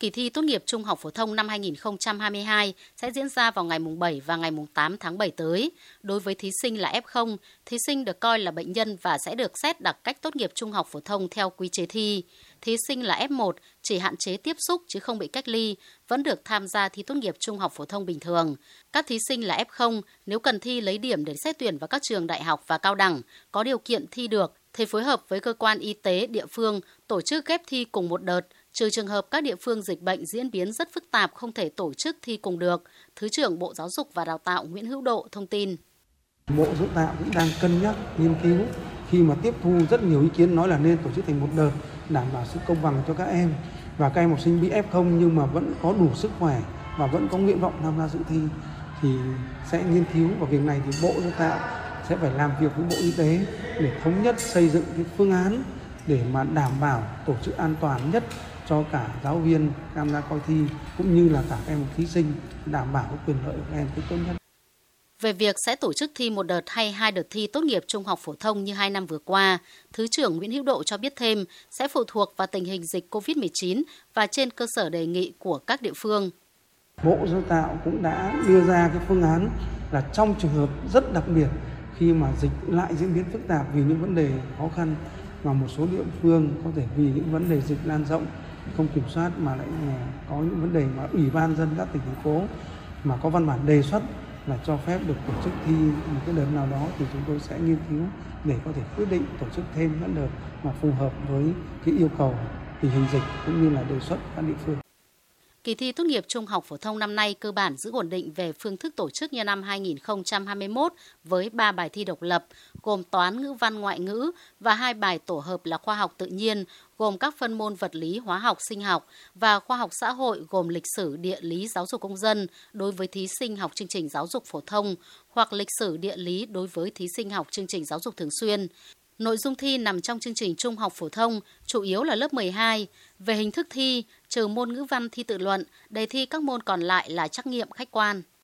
Kỳ thi tốt nghiệp trung học phổ thông năm 2022 sẽ diễn ra vào ngày mùng 7 và ngày mùng 8 tháng 7 tới. Đối với thí sinh là F0, thí sinh được coi là bệnh nhân và sẽ được xét đặc cách tốt nghiệp trung học phổ thông theo quy chế thi. Thí sinh là F1 chỉ hạn chế tiếp xúc chứ không bị cách ly, vẫn được tham gia thi tốt nghiệp trung học phổ thông bình thường. Các thí sinh là F0 nếu cần thi lấy điểm để xét tuyển vào các trường đại học và cao đẳng, có điều kiện thi được thì phối hợp với cơ quan y tế địa phương tổ chức ghép thi cùng một đợt, trừ trường hợp các địa phương dịch bệnh diễn biến rất phức tạp không thể tổ chức thi cùng được, Thứ trưởng Bộ Giáo dục và Đào tạo Nguyễn Hữu Độ thông tin. Bộ Giáo dục tạo cũng đang cân nhắc nghiên cứu khi mà tiếp thu rất nhiều ý kiến nói là nên tổ chức thành một đợt đảm bảo sự công bằng cho các em và các em học sinh bị F0 nhưng mà vẫn có đủ sức khỏe và vẫn có nguyện vọng tham gia dự thi thì sẽ nghiên cứu và việc này thì Bộ Giáo dục tạo sẽ phải làm việc với Bộ Y tế để thống nhất xây dựng cái phương án để mà đảm bảo tổ chức an toàn nhất cho cả giáo viên tham gia coi thi cũng như là cả các em thí sinh đảm bảo quyền lợi của các em tốt nhất. Về việc sẽ tổ chức thi một đợt hay hai đợt thi tốt nghiệp trung học phổ thông như hai năm vừa qua, Thứ trưởng Nguyễn Hữu Độ cho biết thêm sẽ phụ thuộc vào tình hình dịch COVID-19 và trên cơ sở đề nghị của các địa phương. Bộ Giáo tạo cũng đã đưa ra cái phương án là trong trường hợp rất đặc biệt khi mà dịch lại diễn biến phức tạp vì những vấn đề khó khăn mà một số địa phương có thể vì những vấn đề dịch lan rộng, không kiểm soát mà lại ờ, có những vấn đề mà ủy ban dân các tỉnh thành phố mà có văn bản đề xuất là cho phép được tổ chức thi một cái đợt nào đó thì chúng tôi sẽ nghiên cứu để có thể quyết định tổ chức thêm những đợt mà phù hợp với cái yêu cầu tình hình dịch cũng như là đề xuất các địa phương. Kỳ thi tốt nghiệp trung học phổ thông năm nay cơ bản giữ ổn định về phương thức tổ chức như năm 2021 với 3 bài thi độc lập gồm toán, ngữ văn, ngoại ngữ và hai bài tổ hợp là khoa học tự nhiên gồm các phân môn vật lý, hóa học, sinh học và khoa học xã hội gồm lịch sử, địa lý, giáo dục công dân đối với thí sinh học chương trình giáo dục phổ thông hoặc lịch sử địa lý đối với thí sinh học chương trình giáo dục thường xuyên. Nội dung thi nằm trong chương trình trung học phổ thông, chủ yếu là lớp 12. Về hình thức thi, trừ môn ngữ văn thi tự luận, đề thi các môn còn lại là trắc nghiệm khách quan.